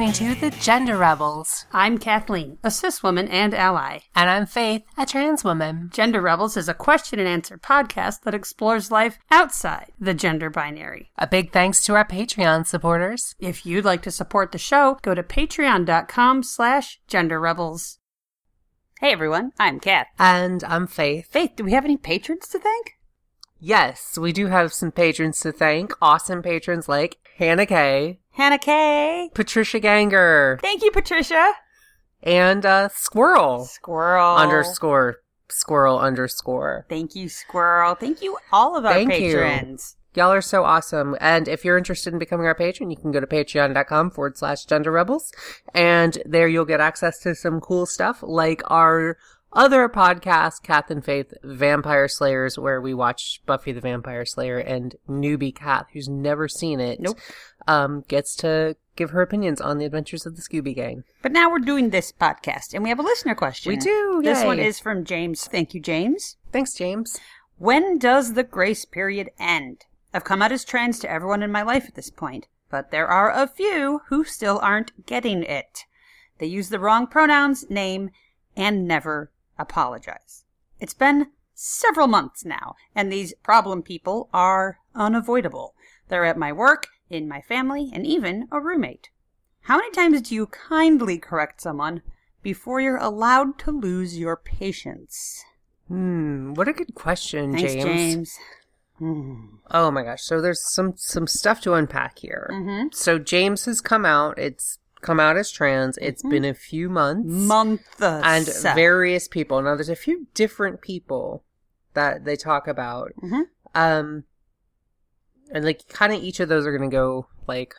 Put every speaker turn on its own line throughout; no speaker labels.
listening to The Gender Rebels.
I'm Kathleen, a cis woman and ally.
And I'm Faith, a trans woman.
Gender Rebels is a question and answer podcast that explores life outside the gender binary.
A big thanks to our Patreon supporters.
If you'd like to support the show, go to patreon.com slash genderrebels. Hey everyone, I'm Kath.
And I'm Faith.
Faith, do we have any patrons to thank?
Yes, we do have some patrons to thank. Awesome patrons like Hannah Kay,
Hannah Kay.
Patricia Ganger,
Thank you, Patricia.
and uh, Squirrel
Squirrel.
underscore Squirrel underscore.
Thank you, Squirrel. Thank you, all of our
Thank you.
patrons.
Y'all are so awesome. And if you're interested in becoming our patron, you can go to patreon.com forward slash gender rebels. And there you'll get access to some cool stuff like our other podcast, Kath and Faith Vampire Slayers, where we watch Buffy the Vampire Slayer and newbie Kath, who's never seen it,
Nope.
um, gets to give her opinions on the adventures of the Scooby Gang.
But now we're doing this podcast, and we have a listener question.
We do,
This
yay.
one is from James. Thank you, James.
Thanks, James.
When does the grace period end? I've come out as trans to everyone in my life at this point, but there are a few who still aren't getting it. They use the wrong pronouns, name, and never apologize. It's been several months now, and these problem people are unavoidable. They're at my work, in my family, and even a roommate. How many times do you kindly correct someone before you're allowed to lose your patience?
Hmm, what a good question,
Thanks,
James.
James.
Oh my gosh. So there's some some stuff to unpack here.
Mm-hmm.
So James has come out. It's come out as trans. It's been a few months.
month
and various people. Now there's a few different people that they talk about.
Mhm.
Um and like kind of each of those are going to go like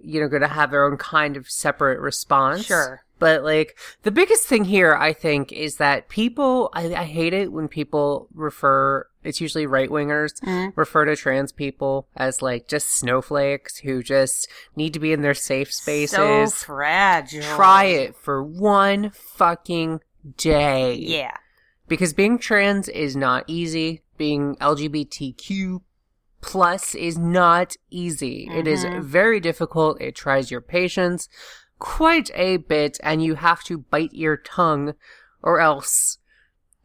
you know going to have their own kind of separate response.
Sure.
But like the biggest thing here I think is that people I, I hate it when people refer it's usually right wingers
Mhm.
refer to trans people as like just snowflakes who just need to be in their safe spaces
so fragile.
try it for one fucking day.
Yeah.
Because being trans is not easy. Being LGBTQ plus is not easy. It is
Mhm.
very difficult. It tries your patience quite a bit and you have to bite your tongue or else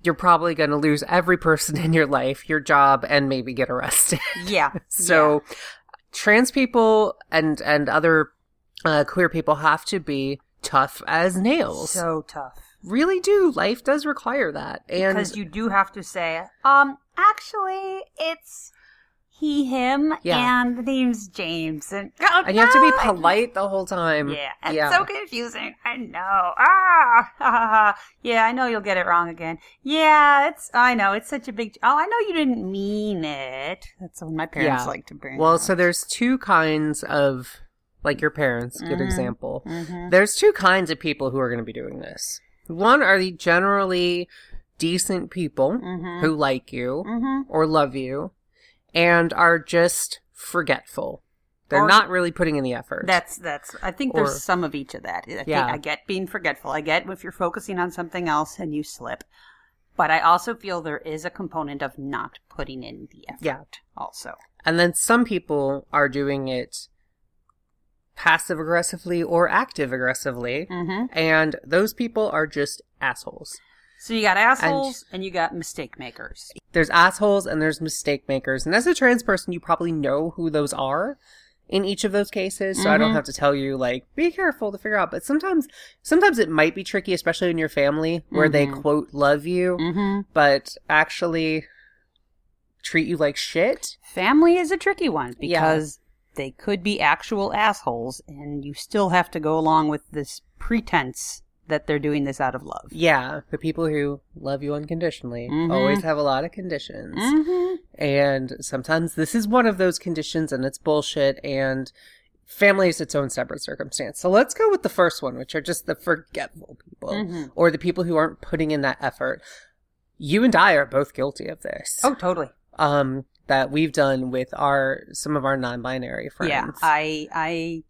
you're probably going to lose every person in your life, your job, and maybe get arrested.
Yeah.
So trans people and and other uh, queer people have to be tough as nails.
so tough.
really do. Life does require that. And
Because you do have to say, um, actually, it's he, him,
Yeah.
and the name's James, and oh,
and you have to be polite the whole time.
Yeah, it's
yeah.
so confusing. I know. Ah, yeah, I know you'll get it wrong again. Yeah, it's. I know it's such a big. Oh, I know you didn't mean it. That's what my parents
Yeah.
like to bring.
well,
up.
so there's two kinds of like your parents, good
Mhm.
example.
Mhm.
There's two kinds of people who are going to be doing this. One are the generally decent people
Mhm.
who like you
Mhm.
or love you and are just forgetful. They're
Or-
not really putting in the effort.
That's that's. I think
Or-
there's some of each of that. I think
Yeah.
I get being forgetful. I get if you're focusing on something else and you slip. But I also feel there is a component of not putting in the effort.
Yeah.
Also.
And then some people are doing it passive aggressively or active aggressively.
Mm-hmm.
And those people are just assholes.
So you got assholes and, you got mistake makers.
There's assholes and there's mistake makers. And as a trans person, you probably know who those are in each of those cases. So I don't
Mhm.
have to tell you, like, be careful to figure out. But sometimes, sometimes it might be tricky, especially in your family where they
Mhm.
quote love you,
Mm-hmm.
but actually treat you like shit.
Family is a tricky one
Yeah.
because they could be actual assholes and you still have to go along with this pretense that they're doing this out of love.
Yeah, the people who love you unconditionally
Mhm.
always have a lot of conditions.
Mm-hmm.
And sometimes this is one of those conditions and it's bullshit and family is its own separate circumstance. So let's go with the first one, which are just the forgetful people
Mhm.
or the people who aren't putting in that effort. You and I are both guilty of this.
Oh, totally.
Um that we've done with our some of our non-binary friends.
Yeah, I I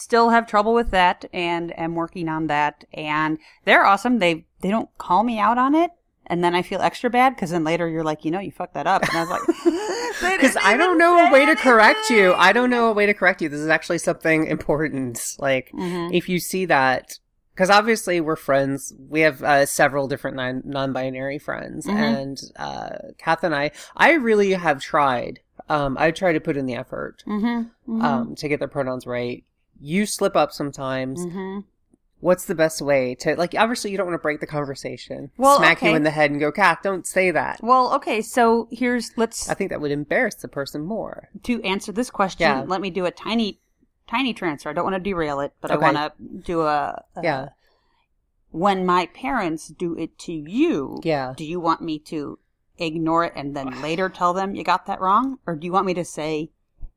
still have trouble with that and am working on that and they're awesome. They they don't call me out on it and then I feel extra bad because then later you're like, you know, you fucked that up, and I was like,
Because I don't know a
say
way to correct you. I don't know a way to correct you. This is actually something important. Like,
Mhm.
if you see that, because obviously we're friends. We have uh, several different non- non-binary friends,
Mhm.
and uh, Kath and I, I really have tried. Um, I try to put in the effort
Mhm. Mhm.
um, to get their pronouns right. You slip up sometimes.
Mhm.
What's the best way to like? Obviously, you don't want to break the conversation.
Well,
smack you in the head and go, "Kath, don't say that."
Well, okay, so here's let's
I think that would embarrass the person more.
to answer this question.
Yeah.
Let me do a tiny, tiny transfer. I don't want to derail it, but
Okay.
I want to do a, a
Yeah.
When my parents do it to you,
Yeah.
do you want me to ignore it and then later tell them you got that wrong, or do you want me to say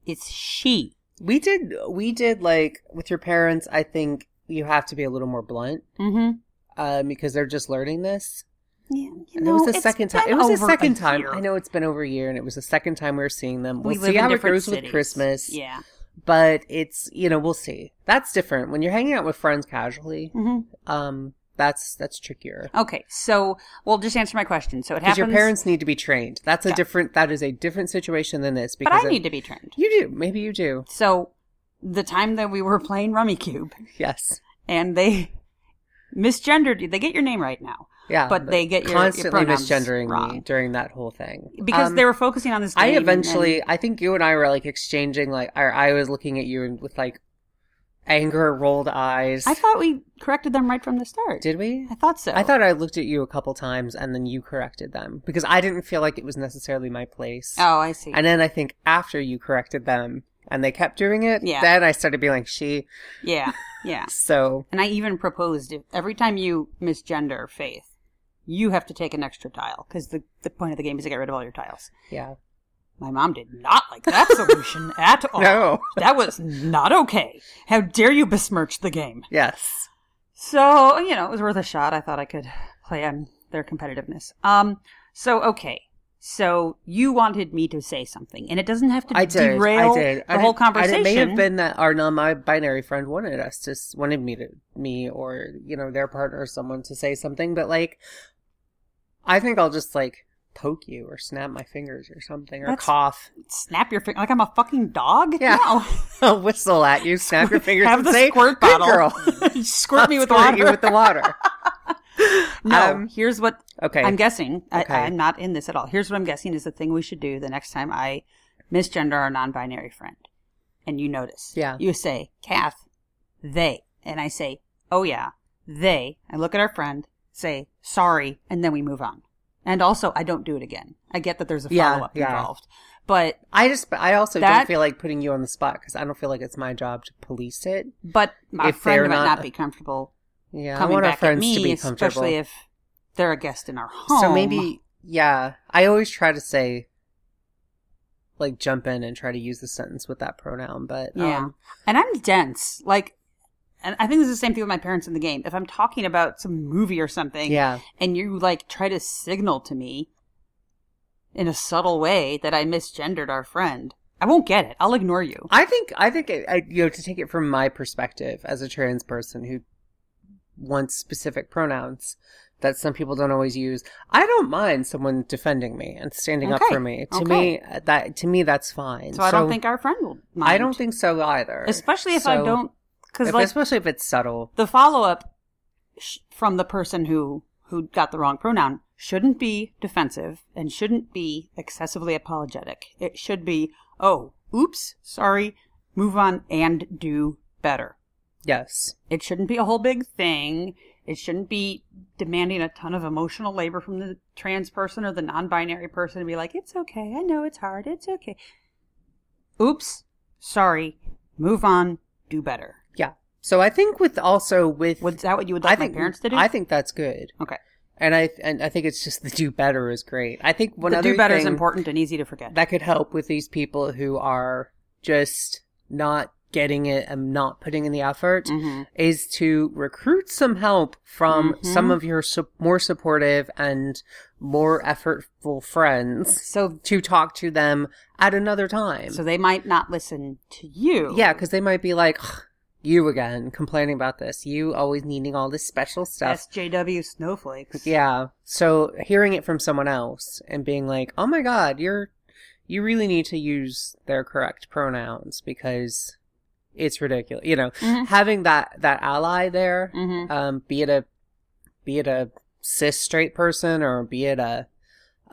it's she?
We did we did like with your parents, I think you have to be a little more blunt.
Mm-hmm.
Um, because they're just learning this.
Yeah, you
And it was the second time. It was the second time.
year.
I know it's been over a year, and it was the second time we were seeing them. We'll
we
see how it goes
cities.
with Christmas.
Yeah.
But it's you know we'll see. That's different when you're hanging out with friends casually.
hmm
Um, that's that's trickier
Okay, so we'll just answer my question. So it
because
happens.
your parents need to be trained. That's a
Yeah.
different. That is a different situation than this.
but
Because
I
of-
need to be trained.
You do. Maybe you do.
So the time that we were playing Rummikub
Yes.
and they misgendered you, they get your name right now
Yeah.
But they get your- your
constantly
pronouns
misgendering me during that whole thing
because
Um,
they were focusing on this. Game
I eventually,
then-
I think you and I were like exchanging, like, I was looking at you and with like anger rolled eyes.
I thought we corrected them right from the start.
Did we?
I thought so.
I thought I looked at you a couple times and then you corrected them because I didn't feel like it was necessarily my place.
Oh, I see.
And then I think after you corrected them and they kept doing it,
Yeah.
then I started being like, she.
yeah, yeah.
So,
And I even proposed if every time you misgender Faith, you have to take an extra tile because the the point of the game is to get rid of all your tiles.
yeah.
My mom did not like that solution at all.
No.
That was not okay. How dare you besmirch the game?
Yes.
So, you know, it was worth a shot. I thought I could play on their competitiveness. Um, so okay. So you wanted me to say something, and it doesn't have to
I did.
derail
I did.
the
I
whole
did-
conversation.
It may have been that our non-binary friend wanted us to wanted me to me or you know their partner or someone to say something, but like, I think I'll just like poke you or snap my fingers or something or
That's-
cough.
Snap your finger like I'm a fucking dog.
Yeah.
No.
I'll whistle at you, snap your fingers,
Have
and
the
say,
squirt bottle.
girl."
Squirt me with
Squirt
water.
you with the water.
no.
Um,
here's what
Okay.
I'm guessing.
Okay.
I, I'm not in this at all. Here's what I'm guessing is the thing we should do the next time I misgender our non-binary friend, and you notice.
Yeah.
You say, "Kath, they," and I say, "Oh yeah, they." I look at our friend, say, "Sorry," and then we move on. And also, I don't do it again. I get that there's a
Yeah,
follow up
yeah.
involved, but
I just, I also
That-
don't feel like putting you on the spot because I don't feel like it's my job to police it.
but my
If
friend might not,
not-
be comfortable
Yeah, I
coming
want
back at
friends
me,
to be comfortable.
especially if they're a guest in our home.
So maybe, yeah. I always try to say, like, jump in and try to use the sentence with that pronoun, but
Yeah.
um,
And I'm dense. Like, and I think this is the same thing with my parents in the game. If I'm talking about some movie or something,
yeah,
and you like try to signal to me in a subtle way that I misgendered our friend, I won't get it. I'll ignore you.
I think I think it, I, you know to take it from my perspective as a trans person who wants specific pronouns that some people don't always use. I don't mind someone defending me and standing up for me. To
Okay.
me, uh, that to me that's fine.
So I don't think our friend will. Mind.
I don't think so either.
especially if I don't, because like
especially if it's subtle.
the follow up sh- from the person who who got the wrong pronoun shouldn't be defensive and shouldn't be excessively apologetic. It should be, oh, oops, sorry, move on and do better.
Yes.
It shouldn't be a whole big thing. It shouldn't be demanding a ton of emotional labor from the trans person or the non-binary person to be like, "It's okay. I know it's hard. It's okay." Oops, sorry, move on, do better.
Yeah. So I think with also with
Was that what you would
I
like
think
my parents to do?
I think that's good.
okay.
And I and I think it's just the do better is great. I think one
the
other
do better is important and easy to forget.
that could help with these people who are just not getting it and not putting in the effort
Mhm.
is to recruit some help from
Mhm.
some of your su- more supportive and more effortful friends
So,
to talk to them at another time.
so they might not listen to you.
yeah, because they might be like, "Ugh, you again complaining about this. You always needing all this special stuff.
SJW snowflakes.
Yeah. So hearing it from someone else and being like, "Oh my god, you're you really need to use their correct pronouns because it's ridiculous. You know,
Mhm.
having that that ally there,
Mm-hmm.
um, be it a be it a cis straight person or be it a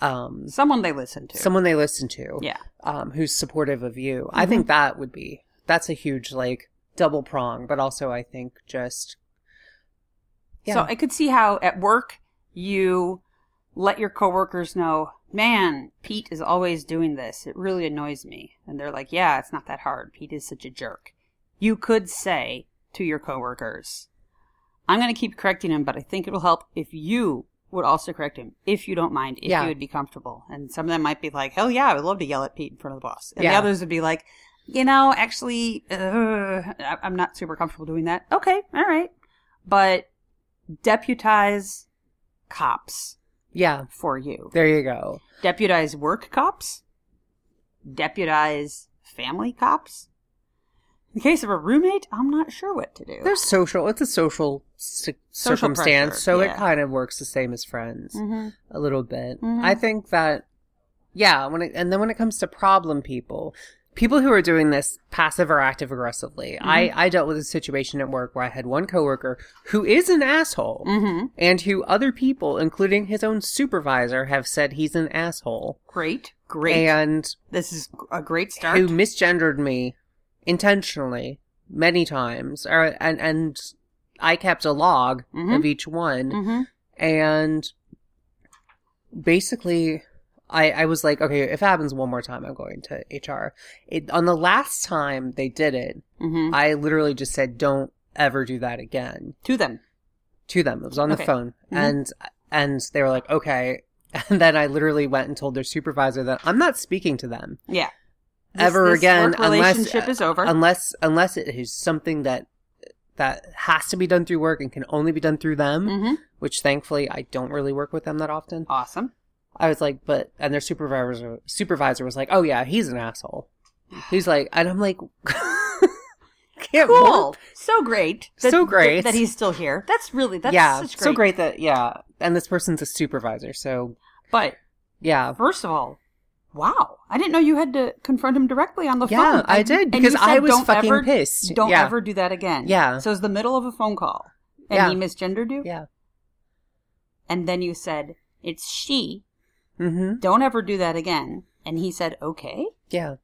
um
Someone they listen to.
someone they listen to,
yeah.
um, who's supportive of you. I think that would be that's a huge like double prong, but also I think just yeah.
So I could see how at work you let your coworkers know, man, Pete is always doing this. It really annoys me. And they're like, yeah, it's not that hard. Pete is such a jerk. You could say to your coworkers, I'm going to keep correcting him, but I think it'll help if you would also correct him, if you don't mind, if
Yeah.
you would be comfortable. And some of them might be like, hell yeah, I would love to yell at Pete in front of the boss. And the others would be like, you know, actually, uh, I'm not super comfortable doing that. Okay, all right. But deputize cops
yeah,
for you.
there you go.
Deputize work cops. Deputize family cops. In the case of a roommate, I'm not sure what to do.
There's social. It's a social, ci-
Social
circumstance,
pressure,
so
yeah.
it kind of works the same as friends
Mhm.
a little bit.
Mhm.
I think that, yeah. When it, and then when it comes to problem people, people who are doing this passive or active aggressively,
Mm-hmm.
I I dealt with a situation at work where I had one coworker who is an asshole,
Mhm.
and who other people, including his own supervisor, have said he's an asshole,
Great, great.
and
this is a great start.
who misgendered me intentionally many times or and and I kept a log
Mhm.
of each one
hmm
and basically I I was like okay if it happens one more time I'm going to HR it on the last time they did it
hmm
I literally just said don't ever do that again
To them.
to them it was on the
Okay.
phone
Mhm.
and and they were like okay and then I literally went and told their supervisor that I'm not speaking to them
Yeah. This-
ever
this
again unless
relationship is over.
unless unless it is something that that has to be done through work and can only be done through them
hmm
which thankfully i don't really work with them that often
Awesome.
I was like but and their supervisor supervisor was like oh yeah he's an asshole he's like and i'm like can't
Cool.
work.
So great.
So great.
that he's still here. That's really that's
yeah
great.
so great that yeah and this person's a supervisor so
But
yeah
first of all, wow! I didn't know you had to confront him directly on the
Yeah,
phone.
Yeah,
I
did, because
you
I was
"Don't
fucking
ever-
pissed."
Don't
Yeah.
ever do that again.
Yeah.
So it's the middle of a phone call, and
Yeah.
he misgendered you.
yeah
And then you said it's she.
Mm-hmm
Don't ever do that again. And he said okay.
yeah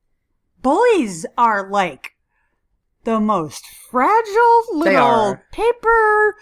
Boys are like the most fragile little paper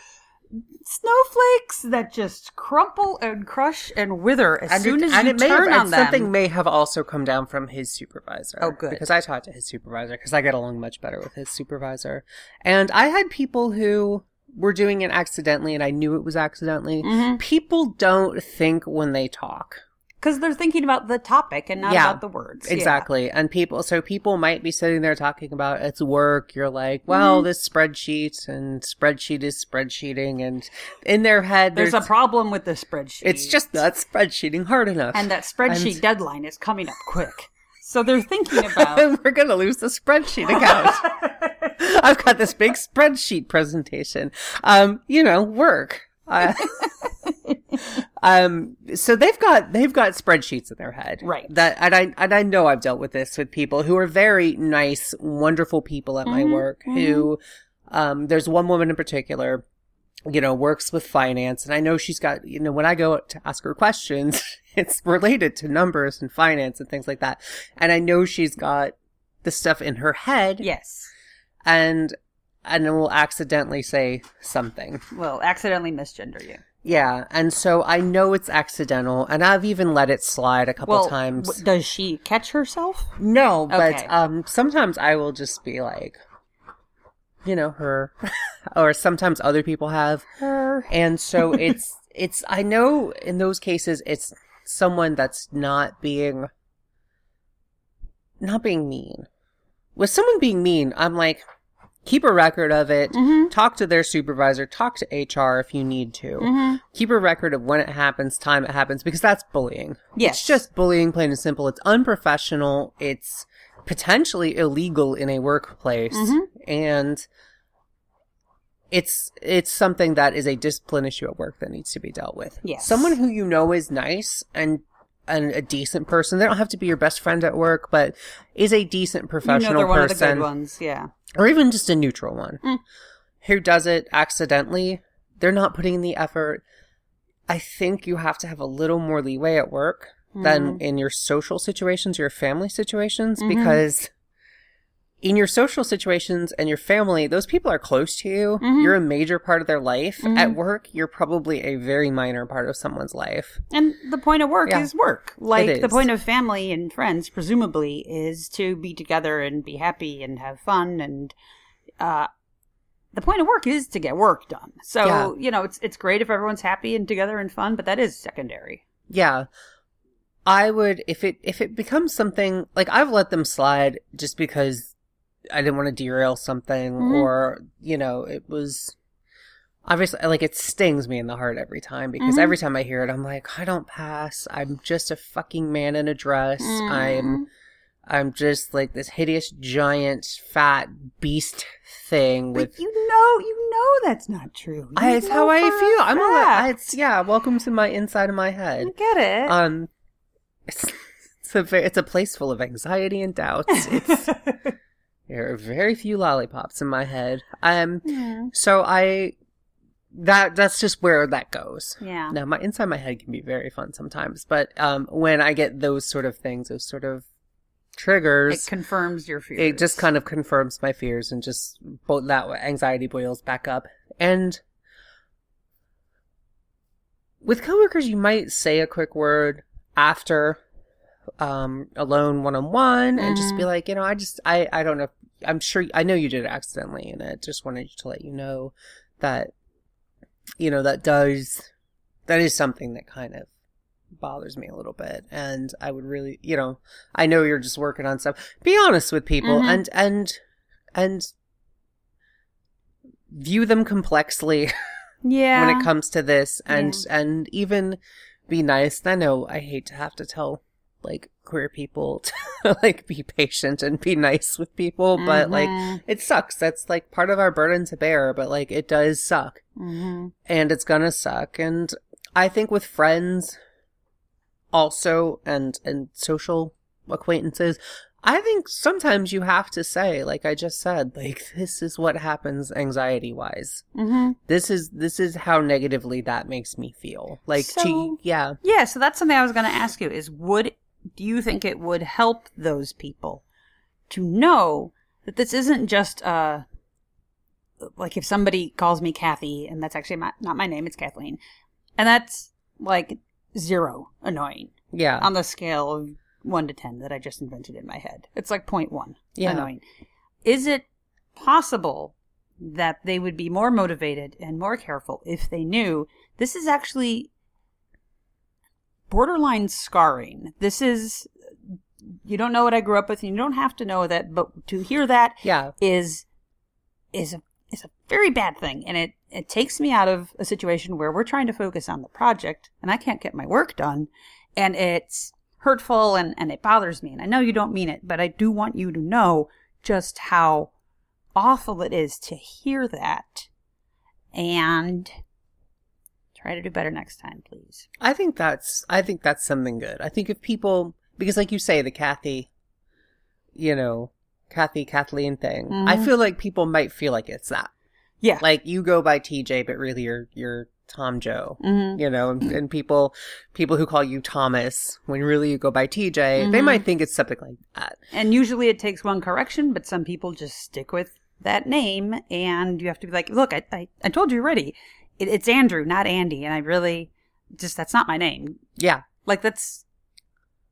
snowflakes that just crumple and crush and wither as soon
it,
as
and
you turn
have,
on
and
them.
something may have also come down from his supervisor.
Oh, good.
Because I talked to his supervisor because I get along much better with his supervisor, and I had people who were doing it accidentally, and I knew it was accidentally.
Mhm.
People don't think when they talk.
Because they're thinking about the topic and not
Yeah,
about the words. Yeah.
Exactly. And people, so people might be sitting there talking about it's work. You're like, well,
Mm-hmm.
this spreadsheet and spreadsheet is spreadsheeting. And in their head,
There's,
there's,
a problem with the spreadsheet.
it's just not spreadsheeting hard enough.
And that spreadsheet
And-
deadline is coming up quick. So they're thinking about.
We're going to lose the spreadsheet account. I've got this big spreadsheet presentation. Um, you know, work. Uh, um, so they've got they've got spreadsheets in their head,
Right.
That and I and I know I've dealt with this with people who are very nice, wonderful people at my
Mhm,
work. Who, um, there's one woman in particular, you know, works with finance, and I know she's got you know when I go to ask her questions, it's related to numbers and finance and things like that, and I know she's got the stuff in her head,
yes.
and and it will accidentally say something.
Will accidentally misgender you.
Yeah, and so I know it's accidental, and I've even let it slide a couple
Well,
times.
w- does she catch herself?
no, but
Okay.
um, sometimes I will just be like, you know, her, or sometimes other people have,
Her.
and so it's it's. I know in those cases it's someone that's not being not being mean. With someone being mean, I'm like, keep a record of it.
Mhm.
Talk to their supervisor. Talk to HR if you need to.
Mhm.
Keep a record of when it happens, time it happens, because that's bullying.
Yes.
It's just bullying, plain and simple. It's unprofessional. It's potentially illegal in a workplace.
Mhm.
And it's it's something that is a discipline issue at work that needs to be dealt with.
Yes.
Someone who you know is nice and an, a decent person. They don't have to be your best friend at work, but is a decent
You
professional
know they're one of the good ones. Yeah.
or even just a neutral one
Mm.
who does it accidentally, they're not putting in the effort. I think you have to have a little more leeway at work than in your social situations, your family situations,
Mhm.
because in your social situations and your family, those people are close to you.
Mhm.
You're a major part of their life.
Mhm.
At work, you're probably a very minor part of someone's life.
And the point of work
Yeah.
is work. Like the point of family and friends, presumably, is to be together and be happy and have fun. And uh, the point of work is to get work done. So
Yeah.
you know, it's it's great if everyone's happy and together and fun, but that is secondary.
Yeah. I would if it if it becomes something like I've let them slide just because I didn't want to derail something
Mhm.
or you know it was obviously like it stings me in the heart every time because
Mhm.
every time I hear it I'm like I don't pass I'm just a fucking man in a dress I'm
Mhm.
I'm just like this hideous giant fat beast thing with
But you know, you know that's not true. You
I, it's how I feel I'm a, it's yeah welcome to my inside of my head
I get it.
um, it's, it's a it's a place full of anxiety and doubts. It's there are very few lollipops in my head. Um,
yeah.
so I that that's just where that goes.
yeah.
Now, my inside my head can be very fun sometimes, but um, when I get those sort of things, those sort of triggers, It
confirms your fears.
it just kind of confirms my fears and just bo- that anxiety boils back up. And with coworkers, you might say a quick word after um alone one on one and just be
Mhm.
like, you know, I just I I don't know. I'm sure I know you did it accidentally, and I just wanted to let you know that you know that does that is something that kind of bothers me a little bit and i would really you know i know you're just working on stuff be honest with people
Mhm.
and and and view them complexly
yeah.
when it comes to this and and even be nice i know i hate to have to tell like queer people to like be patient and be nice with people but like
Mhm.
it sucks that's like part of our burden to bear but like it does suck
Mhm.
and it's gonna suck and i think with friends also and and social acquaintances i think sometimes you have to say like i just said like this is what happens anxiety wise
Mhm.
this is this is how negatively that makes me feel like
So-
to yeah
Yeah, so that's something I was going to ask you is would do you think it would help those people to know that this isn't just uh like if somebody calls me Kathy and that's actually my, not my name, it's Kathleen. And that's like zero annoying
yeah
on the scale of 1 to 10 that I just invented in my head. It's like 0.1
Yeah.
annoying. Is it possible that they would be more motivated and more careful if they knew this is actually borderline scarring? This is you don't know what I grew up with and you don't have to know that, but to hear that
yeah.
is is a is a very bad thing. And it it takes me out of a situation where we're trying to focus on the project and I can't get my work done and it's hurtful and and it bothers me. And I know you don't mean it but I do want you to know just how awful it is to hear that. And try to do better next time please
i think that's i think that's something good i think if people because like you say the kathy you know kathy kathleen thing i
Mhm.
feel like people might feel like it's that
yeah
like you go by tj but really you're you're tom joe
mm-hmm.
you know and, and people people who call you thomas when really you go by tj they
Mhm.
might think it's something like that
And usually it takes one correction, but some people just stick with that name, and you have to be like, look, I, I, I told you already. It, it's Andrew, not Andy, and I really just, that's not my name.
yeah
Like, that's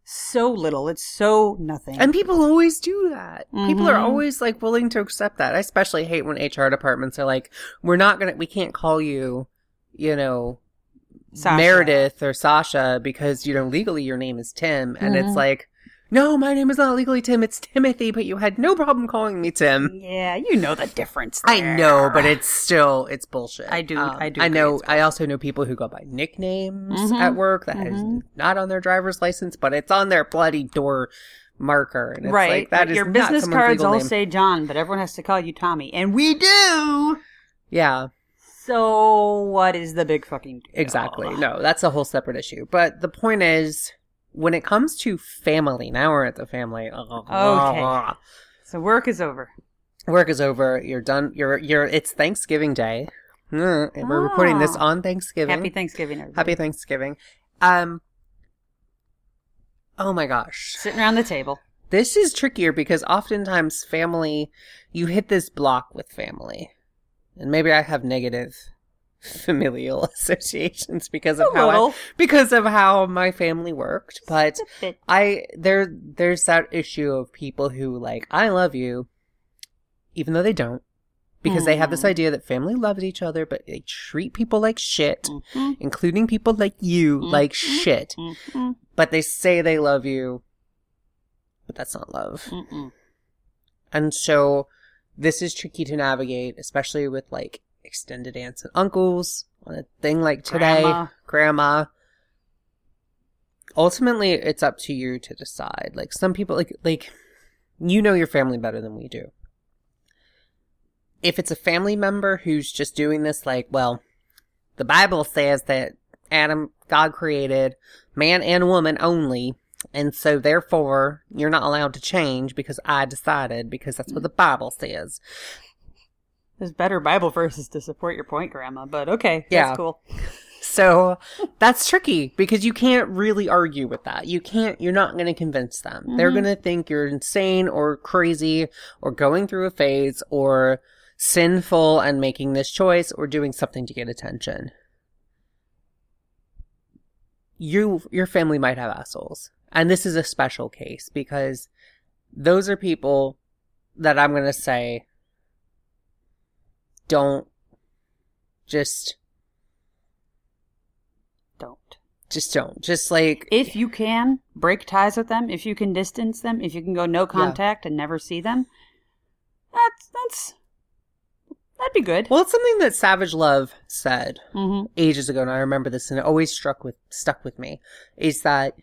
so little. It's so nothing.
and people always do that people are
Mhm.
always like willing to accept that i especially hate when hr departments are like we're not gonna we can't call you you know
Sasha.
meredith or sasha because you know legally your name is tim and it's
Mhm.
like no my name is not legally tim it's timothy but you had no problem calling me tim
Yeah, you know the difference.
I know, but it's still it's bullshit. Um,
I do- I do
I know. I also know people who go by nicknames
Mhm.
at work that is
Mhm.
not on their driver's license, but it's on their bloody door marker, and it's
right.
like that is
Your business cards all
name.
say John, but everyone has to call you Tommy. And we do!
yeah,
So, what is the big fucking deal?
exactly. No, that's a whole separate issue. But the point is, when it comes to family, now we're at the family.
Uh, uh, uh, okay. So work is over.
Work is over. You're done. You're you're. It's Thanksgiving Day. And We're recording this
Ah.
on Thanksgiving.
Happy Thanksgiving, everybody.
Happy Thanksgiving. Um. Oh my gosh.
Sitting around the table.
This is trickier because oftentimes family, you hit this block with family. And maybe I have negative familial associations because of how I, because of how my family worked, but
Just a bit.
I there there's that issue of people who like I love you even though they don't because they have this
Mhm.
idea that family loves each other but they treat people like shit,
Mhm.
including people like you like
Mhm.
shit.
Mhm.
But they say they love you but that's not love.
Mm-mm.
And so this is tricky to navigate, especially with like extended aunts and uncles on a thing like today,
Grandma.
grandma. Ultimately, it's up to you to decide. Like some people like like you know your family better than we do. If it's a family member who's just doing this like, well, the Bible says that Adam God created man and woman only, and so therefore you're not allowed to change because I decided because that's what the Bible says.
There's better Bible verses to support your point, Grandma, but okay.
Yeah.
That's cool.
So that's tricky because you can't really argue with that. You can't, you're not going to convince them. They're
Mhm.
going to think you're insane or crazy or going through a phase or sinful and making this choice or doing something to get attention. You, your family might have assholes. And this is a special case because those are people that I'm going to say don't just
Don't.
just don't. Just like
If you can break ties with them, if you can distance them, if you can go no contact and never see them, that's that's that'd be good.
well, it's something that Savage Love said
hmm
ages ago, and I remember this, and it always struck with stuck with me. Is that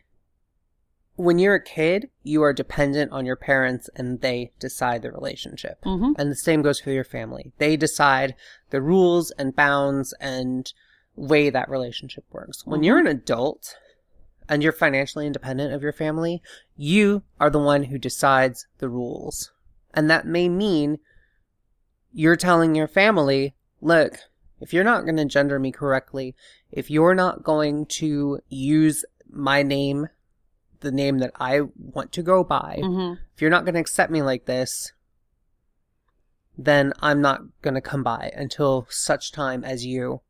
when you're a kid, you are dependent on your parents, and they decide the relationship.
hmm
And the same goes for your family. They decide the rules and bounds and way that relationship works. When
Mhm.
you're an adult and you're financially independent of your family, you are the one who decides the rules. And that may mean you're telling your family, look, if you're not going to gender me correctly, if you're not going to use my name, the name that I want to go by,
hmm
if you're not going to accept me like this, then I'm not going to come by until such time as you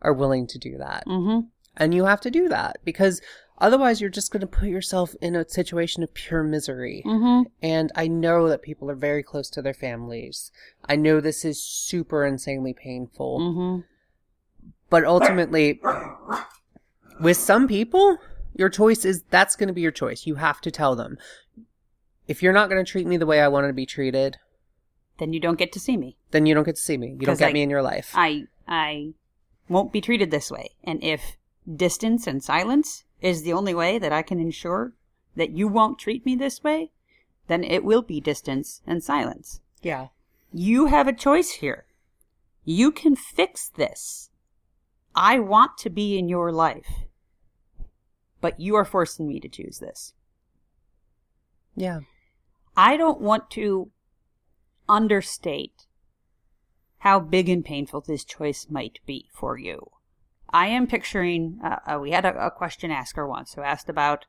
are willing to do that.
hmm
And you have to do that because otherwise you're just going to put yourself in a situation of pure misery.
hmm
And I know that people are very close to their families. I know this is super insanely painful.
hmm
But ultimately, with some people, your choice is that's going to be your choice. You have to tell them. If you're not going to treat me the way I want to be treated,
Then you don't get to see me.
then you don't get to see me. You don't get
I-
me in your life.
I I won't be treated this way. And if distance and silence is the only way that I can ensure that you won't treat me this way, then it will be distance and silence.
yeah.
You have a choice here. You can fix this. I want to be in your life. But you are forcing me to choose this.
Yeah.
I don't want to understate how big and painful this choice might be for you. I am picturing. Uh, uh, we had a, a question asker once who asked about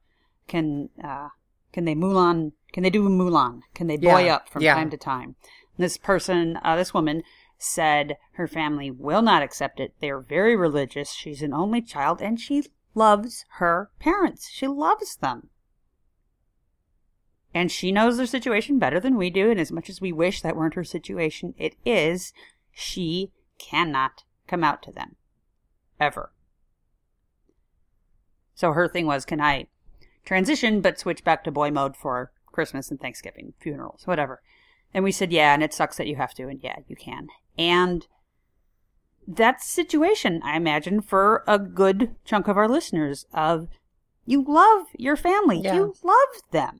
can uh, can they Mulan? Can they do Mulan? Can they boy
Yeah,
up from
yeah.
time to time? This person, uh, this woman, said her family will not accept it. They are very religious. She's an only child, and she loves her parents. She loves them. And she knows their situation better than we do, and as much as we wish that weren't her situation, it is. She cannot come out to them. Ever. So her thing was, can I transition but switch back to boy mode for Christmas and Thanksgiving, funerals, whatever? And we said, yeah, and it sucks that you have to, and yeah, you can. And that's the situation, I imagine, for a good chunk of our listeners of you love your family.
Yeah.
You love them.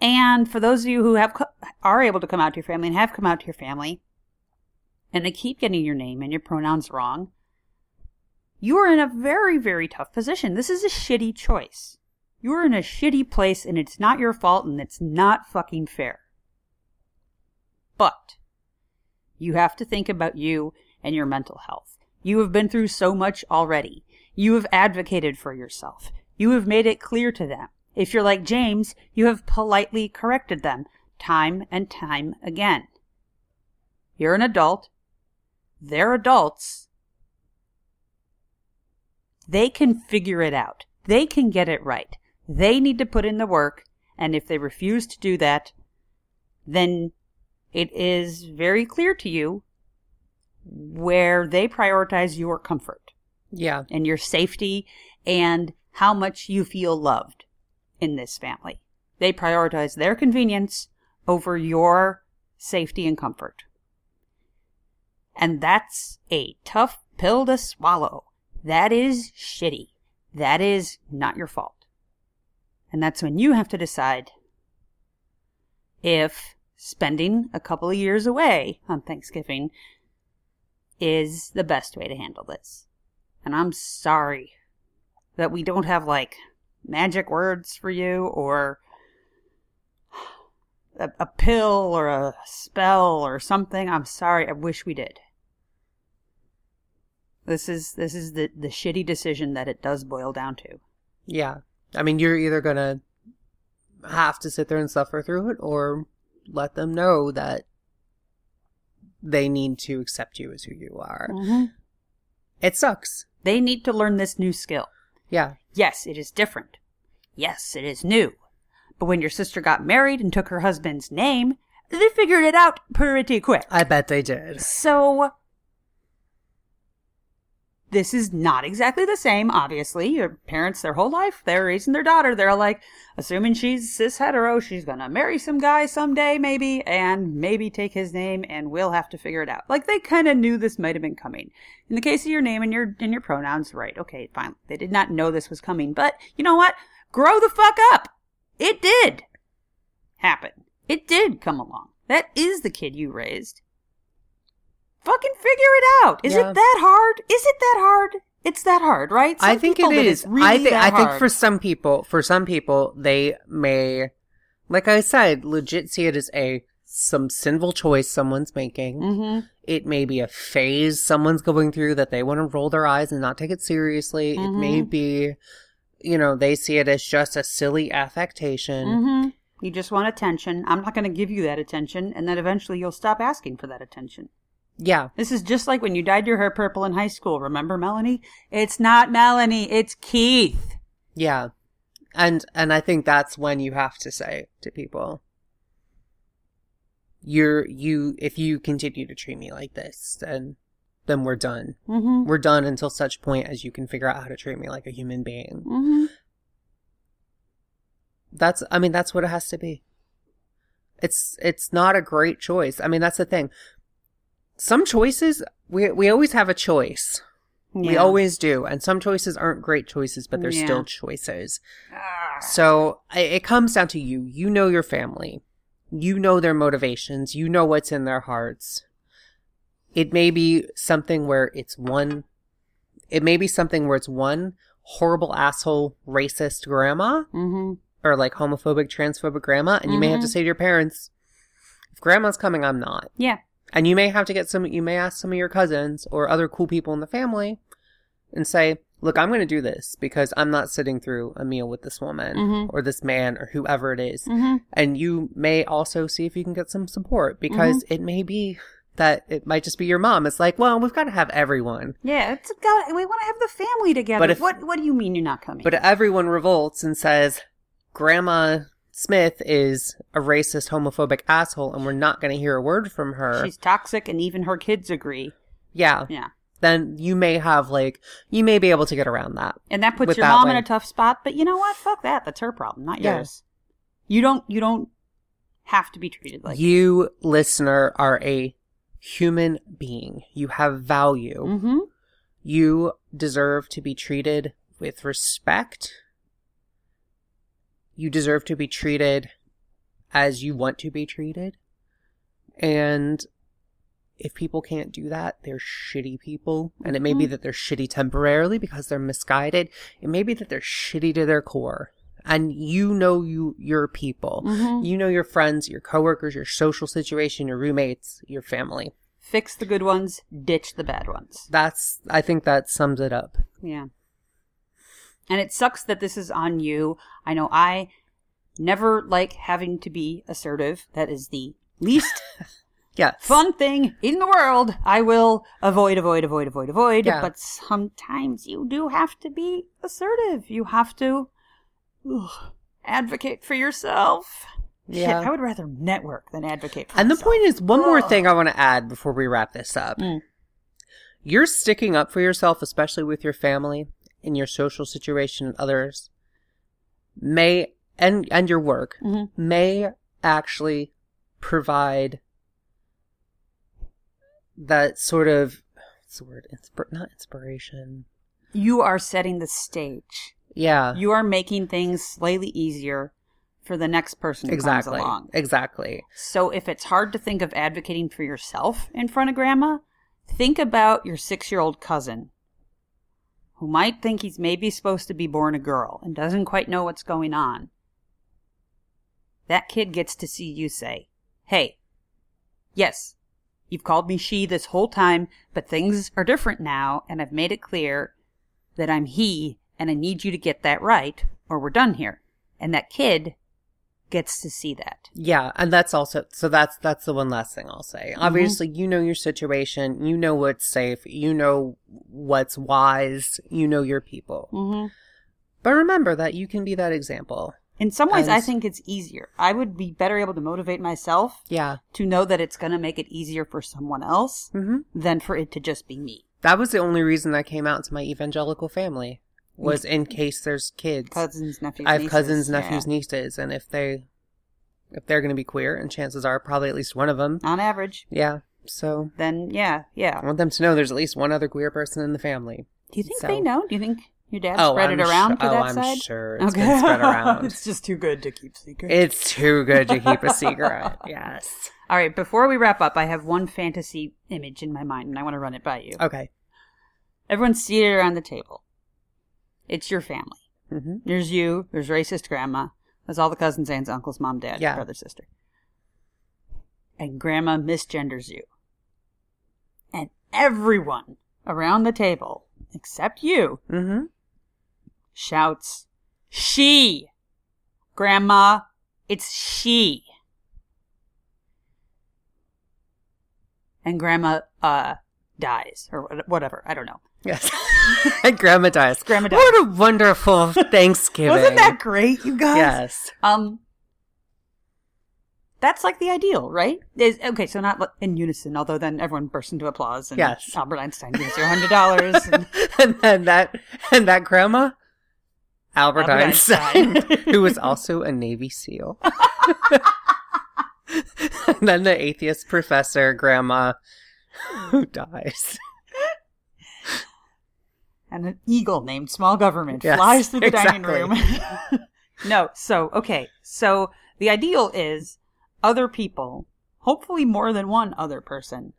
And for those of you who have are able to come out to your family and have come out to your family, and they keep getting your name and your pronouns wrong, you are in a very, very tough position. This is a shitty choice. You're in a shitty place and it's not your fault and it's not fucking fair. But you have to think about you and your mental health. You have been through so much already. You have advocated for yourself. You have made it clear to them. If you're like James, you have politely corrected them time and time again. You're an adult. They're adults. They can figure it out. They can get it right. They need to put in the work, and if they refuse to do that, then it is very clear to you where they prioritize your comfort
Yeah.
and your safety and how much you feel loved in this family. They prioritize their convenience over your safety and comfort. And that's a tough pill to swallow. That is shitty. That is not your fault. And that's when you have to decide if spending a couple of years away on Thanksgiving is the best way to handle this. And I'm sorry that we don't have like magic words for you or a, a pill or a spell or something. I'm sorry. I wish we did. This is this is the the shitty decision that it does boil down to.
Yeah. I mean, you're either going to have to sit there and suffer through it or let them know that they need to accept you as who you are.
Mm-hmm.
It sucks.
They need to learn this new skill.
Yeah.
Yes, it is different. Yes, it is new. But when your sister got married and took her husband's name, they figured it out pretty quick.
I bet they did.
So this is not exactly the same, obviously. Your parents, their whole life, they're raising their daughter. They're like, assuming she's cis hetero, she's gonna marry some guy someday, maybe, and maybe take his name, and we'll have to figure it out. Like they kind of knew this might have been coming. In the case of your name and your and your pronouns, right? Okay, fine. They did not know this was coming, but you know what? Grow the fuck up. It did happen. It did come along. That is the kid you raised fucking figure it out. Is
Yeah.
it that hard? Is it that hard? It's that hard, right? Some
I think it is.
really
I think I think for some people, for some people, they may, like I said, legit see it as a some sinful choice someone's making.
Mhm.
It may be a phase someone's going through that they want to roll their eyes and not take it seriously. It may
Mhm.
be, you know, they see it as just a silly affectation.
Mhm. You just want attention. I'm not going to give you that attention, and then eventually you'll stop asking for that attention.
Yeah,
This is just like when you dyed your hair purple in high school. Remember, Melanie? It's not Melanie. It's Keith.
yeah, and and I think that's when you have to say to people, "You're you. If you continue to treat me like this, then then we're done.
Mm-hmm.
We're done until such point as you can figure out how to treat me like a human being."
Mm-hmm.
That's I mean that's what it has to be. It's it's not a great choice. I mean that's the thing. Some choices we we always have a choice. We always do, and some choices aren't great choices, but they're
Yeah.
still choices.
Ah.
So i- it comes down to you. You know your family. You know their motivations. You know what's in their hearts. It may be something where it's one. It may be something where it's one horrible asshole racist grandma
Mm-hmm.
or like homophobic, transphobic grandma, and you may have to
Mhm.
say to your parents, if grandma's coming, I'm not.
Yeah.
And you may have to get some, you may ask some of your cousins or other cool people in the family and say, look, I'm going to do this because I'm not sitting through a meal with this woman
Mhm.
or this man or whoever it is.
Mm-hmm.
And you may also see if you can get some support because
Mm-hmm.
it may be that it might just be your mom. It's like, well, we've got to have everyone.
Yeah, it's got. We want to have the family together.
But if-
what What do you mean you're not coming?
But everyone revolts and says, Grandma Smith is a racist, homophobic asshole, and we're not going to hear a word from her.
she's toxic, and even her kids agree.
yeah.
Yeah,
Then you may have, like, you may be able to get around that.
and that puts your
that
mom in a tough spot. But you know what? Fuck that. That's her problem, not
Yeah.
yours. You don't. You don't have to be treated like.
you, listener, are a human being. You have value.
Mm-hmm.
You deserve to be treated with respect. You deserve to be treated as you want to be treated. And if people can't do that, they're shitty people. And it may be
Mhm.
that they're shitty temporarily because they're misguided. It may be that they're shitty to their core and you know you your people.
Mhm.
You know your friends, your coworkers, your social situation, your roommates, your family.
Fix the good ones, ditch the bad ones.
That's I think that sums it up.
Yeah. And it sucks that this is on you. I know I never like having to be assertive. That is the least
Yes.
fun thing in the world. I will avoid, avoid, avoid, avoid, avoid.
Yeah.
But sometimes you do have to be assertive. You have to ugh, advocate for yourself. Shit,
Yeah.
I would rather network than advocate for
And the point is, one more thing I want to add before we wrap this up.
Mm.
You're sticking up for yourself, especially with your family, in your social situation, and others, may and and your work
Mhm.
may actually provide that sort of what's the word? Inspir- not inspiration.
you are setting the stage.
Yeah,
You are making things slightly easier for the next person who
exactly,
comes along.
exactly.
So if it's hard to think of advocating for yourself in front of grandma, think about your six year old cousin who might think he's maybe supposed to be born a girl and doesn't quite know what's going on. That kid gets to see you say, Hey, yes, you've called me she this whole time, but things are different now, and I've made it clear that I'm he, and I need you to get that right, or we're done here. And that kid gets to see that.
Yeah, and that's also so that's that's the one last thing I'll say. Obviously, you know your situation, you know what's safe, you know what's wise, you know your people.
Mm-hmm.
But remember that you can be that example.
In some ways, I think it's easier. I would be better able to motivate myself
Yeah.
to know that it's going to make it easier for someone else
Mhm.
than for it to just be me.
That was the only reason I came out to my evangelical family was in case there's kids.
Cousins, nephews,
I have
nieces,
cousins,
yeah.
nephews, nieces, and if they if they're going to be queer, and chances are probably at least one of them.
On average,
Yeah. So
then yeah, yeah.
I want them to know there's at least one other queer person in the family.
Do you think
So-
they know? Do you think your dad
oh,
spread
I'm
it around
su-
to
oh,
that
I'm
side?
sure it's been spread around.
it's just too good to keep secret.
It's too good to keep a secret. Yes.
All right, before we wrap up, I have one fantasy image in my mind, and I want to run it by you.
Okay.
Everyone's seated around the table. It's your family.
hmm
There's you. There's racist grandma. There's all the cousins, aunts, uncles, mom, dad,
Yeah.
brother, sister. And grandma misgenders you. And everyone around the table, except you,
hmm
shouts, She! Grandma, it's she. And grandma, uh, dies. Or whatever. I don't know.
Yes. and grandma dies.
Grandma dies.
What a wonderful Thanksgiving.
Wasn't that great, you guys?
Yes.
Um, that's like the ideal, right? Is okay. So not in unison, although then everyone bursts into applause. And
Yes.
Albert Einstein gives you a hundred dollars. and
and then that and that grandma, Albert,
Albert
Einstein,
Einstein.
who was also a Navy SEAL. and then the atheist professor, grandma, who dies.
And an eagle named Small Government
Yes,
flies through the
exactly.
dining room. no, so okay, so the ideal is other people, hopefully more than one other person,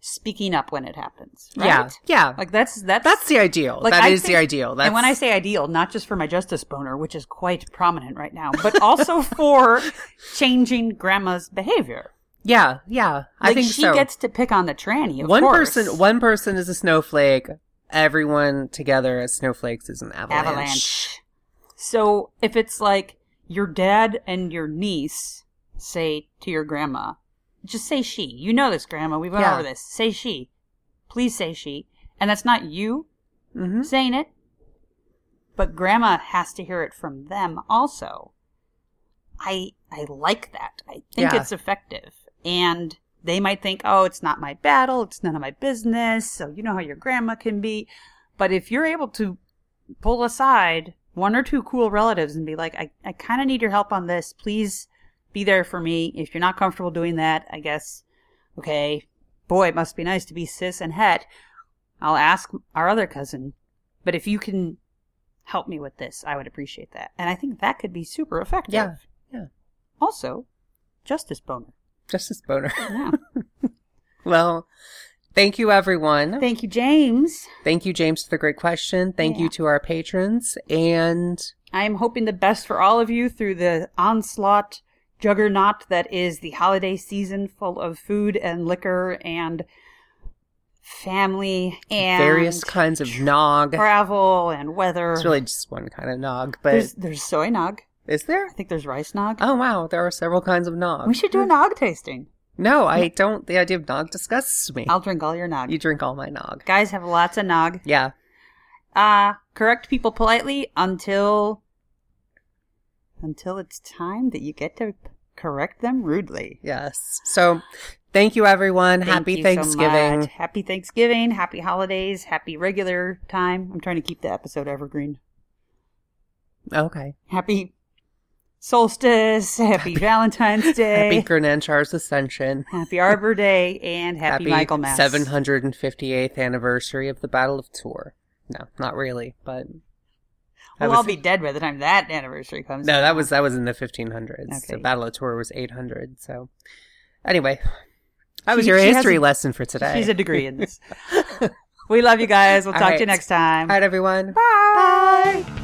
speaking up when it happens. Right?
Yeah. Yeah.
like that's that's
That's the ideal.
Like,
that
I
is the ideal. That's,
and when I say ideal, not just for my justice boner, which is quite prominent right now, but also for changing grandma's behavior.
yeah, yeah, I think
she
so.
gets to pick on the tranny. Of
one
course.
person, one person is a snowflake. Everyone together as snowflakes is an avalanche.
avalanche. So if it's like your dad and your niece say to your grandma, just say she. You know this, grandma. We went
Yeah.
over this. Say she. Please say she. And that's not you
mm-hmm.
saying it, but grandma has to hear it from them also. I I like that. I think
Yeah.
it's effective. And they might think, "Oh, it's not my battle. It's none of my business." So you know how your grandma can be. But if you're able to pull aside one or two cool relatives and be like, "I I kind of need your help on this. Please be there for me. If you're not comfortable doing that, I guess okay. Boy, it must be nice to be cis and het. I'll ask our other cousin. But if you can help me with this, I would appreciate that. And I think that could be super effective.
Yeah, yeah.
Also, justice boner.
Justice Boner.
Yeah.
well, Thank you, everyone.
Thank you, James.
Thank you, James, for the great question. Thank you to our patrons. And
I'm hoping the best for all of you through the onslaught juggernaut that is the holiday season full of food and liquor and family and
various kinds of nog.
travel and weather.
It's really just one kind of nog, but
there's there's soy nog.
Is there?
I think there's rice nog.
Oh wow, there are several kinds of nog.
we should do a nog tasting.
No, I don't. The idea of nog disgusts me.
I'll drink all your nog.
You drink all my nog.
Guys have lots of nog.
Yeah.
Uh correct people politely until until it's time that you get to correct them rudely.
Yes. So, thank you, everyone.
Thank
Happy
you
Thanksgiving.
much. happy Thanksgiving. Happy holidays. Happy regular time. I'm trying to keep the episode evergreen.
okay.
Happy solstice. Happy Valentine's Day.
Happy Grenanchars Ascension.
Happy Arbor Day and happy, Michaelmas.
758th anniversary of the Battle of Tours. No, not really, but
Well,
was-
I'll be dead by the time that anniversary comes.
no, that was that was in the 1500s. The
Okay.
Battle of Tours was 800. So, anyway, that was
She-
your
she
history
a-
lesson for today.
She's a degree in this. we love you guys. We'll
All
talk to you next time.
All right, everyone.
Bye.
If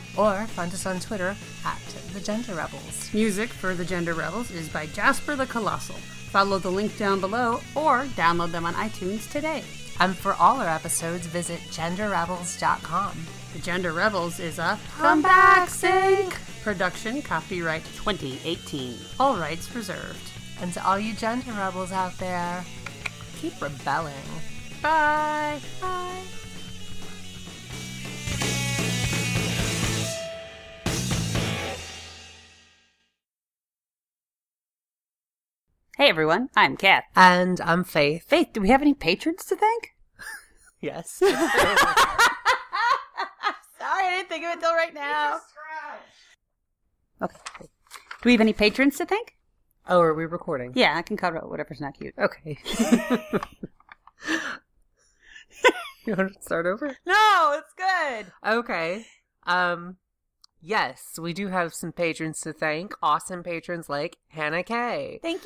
or find us on Twitter at the Gender Rebels.
Music for the Gender Rebels is by Jasper the Colossal. Follow the link down below or download them on iTunes today.
And for all our episodes, visit genderrebels.com.
The Gender Rebels is a Come Back Sync production, copyright 2018. All rights reserved.
And to all you gender rebels out there, keep rebelling.
Bye.
Bye.
Hey everyone, I'm Kat.
And I'm Faith.
Faith, do we have any patrons to thank?
Yes.
Sorry, I didn't think of it till right now. Okay. Do we have any patrons to thank?
oh, are we recording?
Yeah, I can cut out whatever's not cute.
Okay. you want to start over?
No, it's good.
Okay. Um yes, we do have some patrons to thank. Awesome patrons like Hannah Kay.
Thank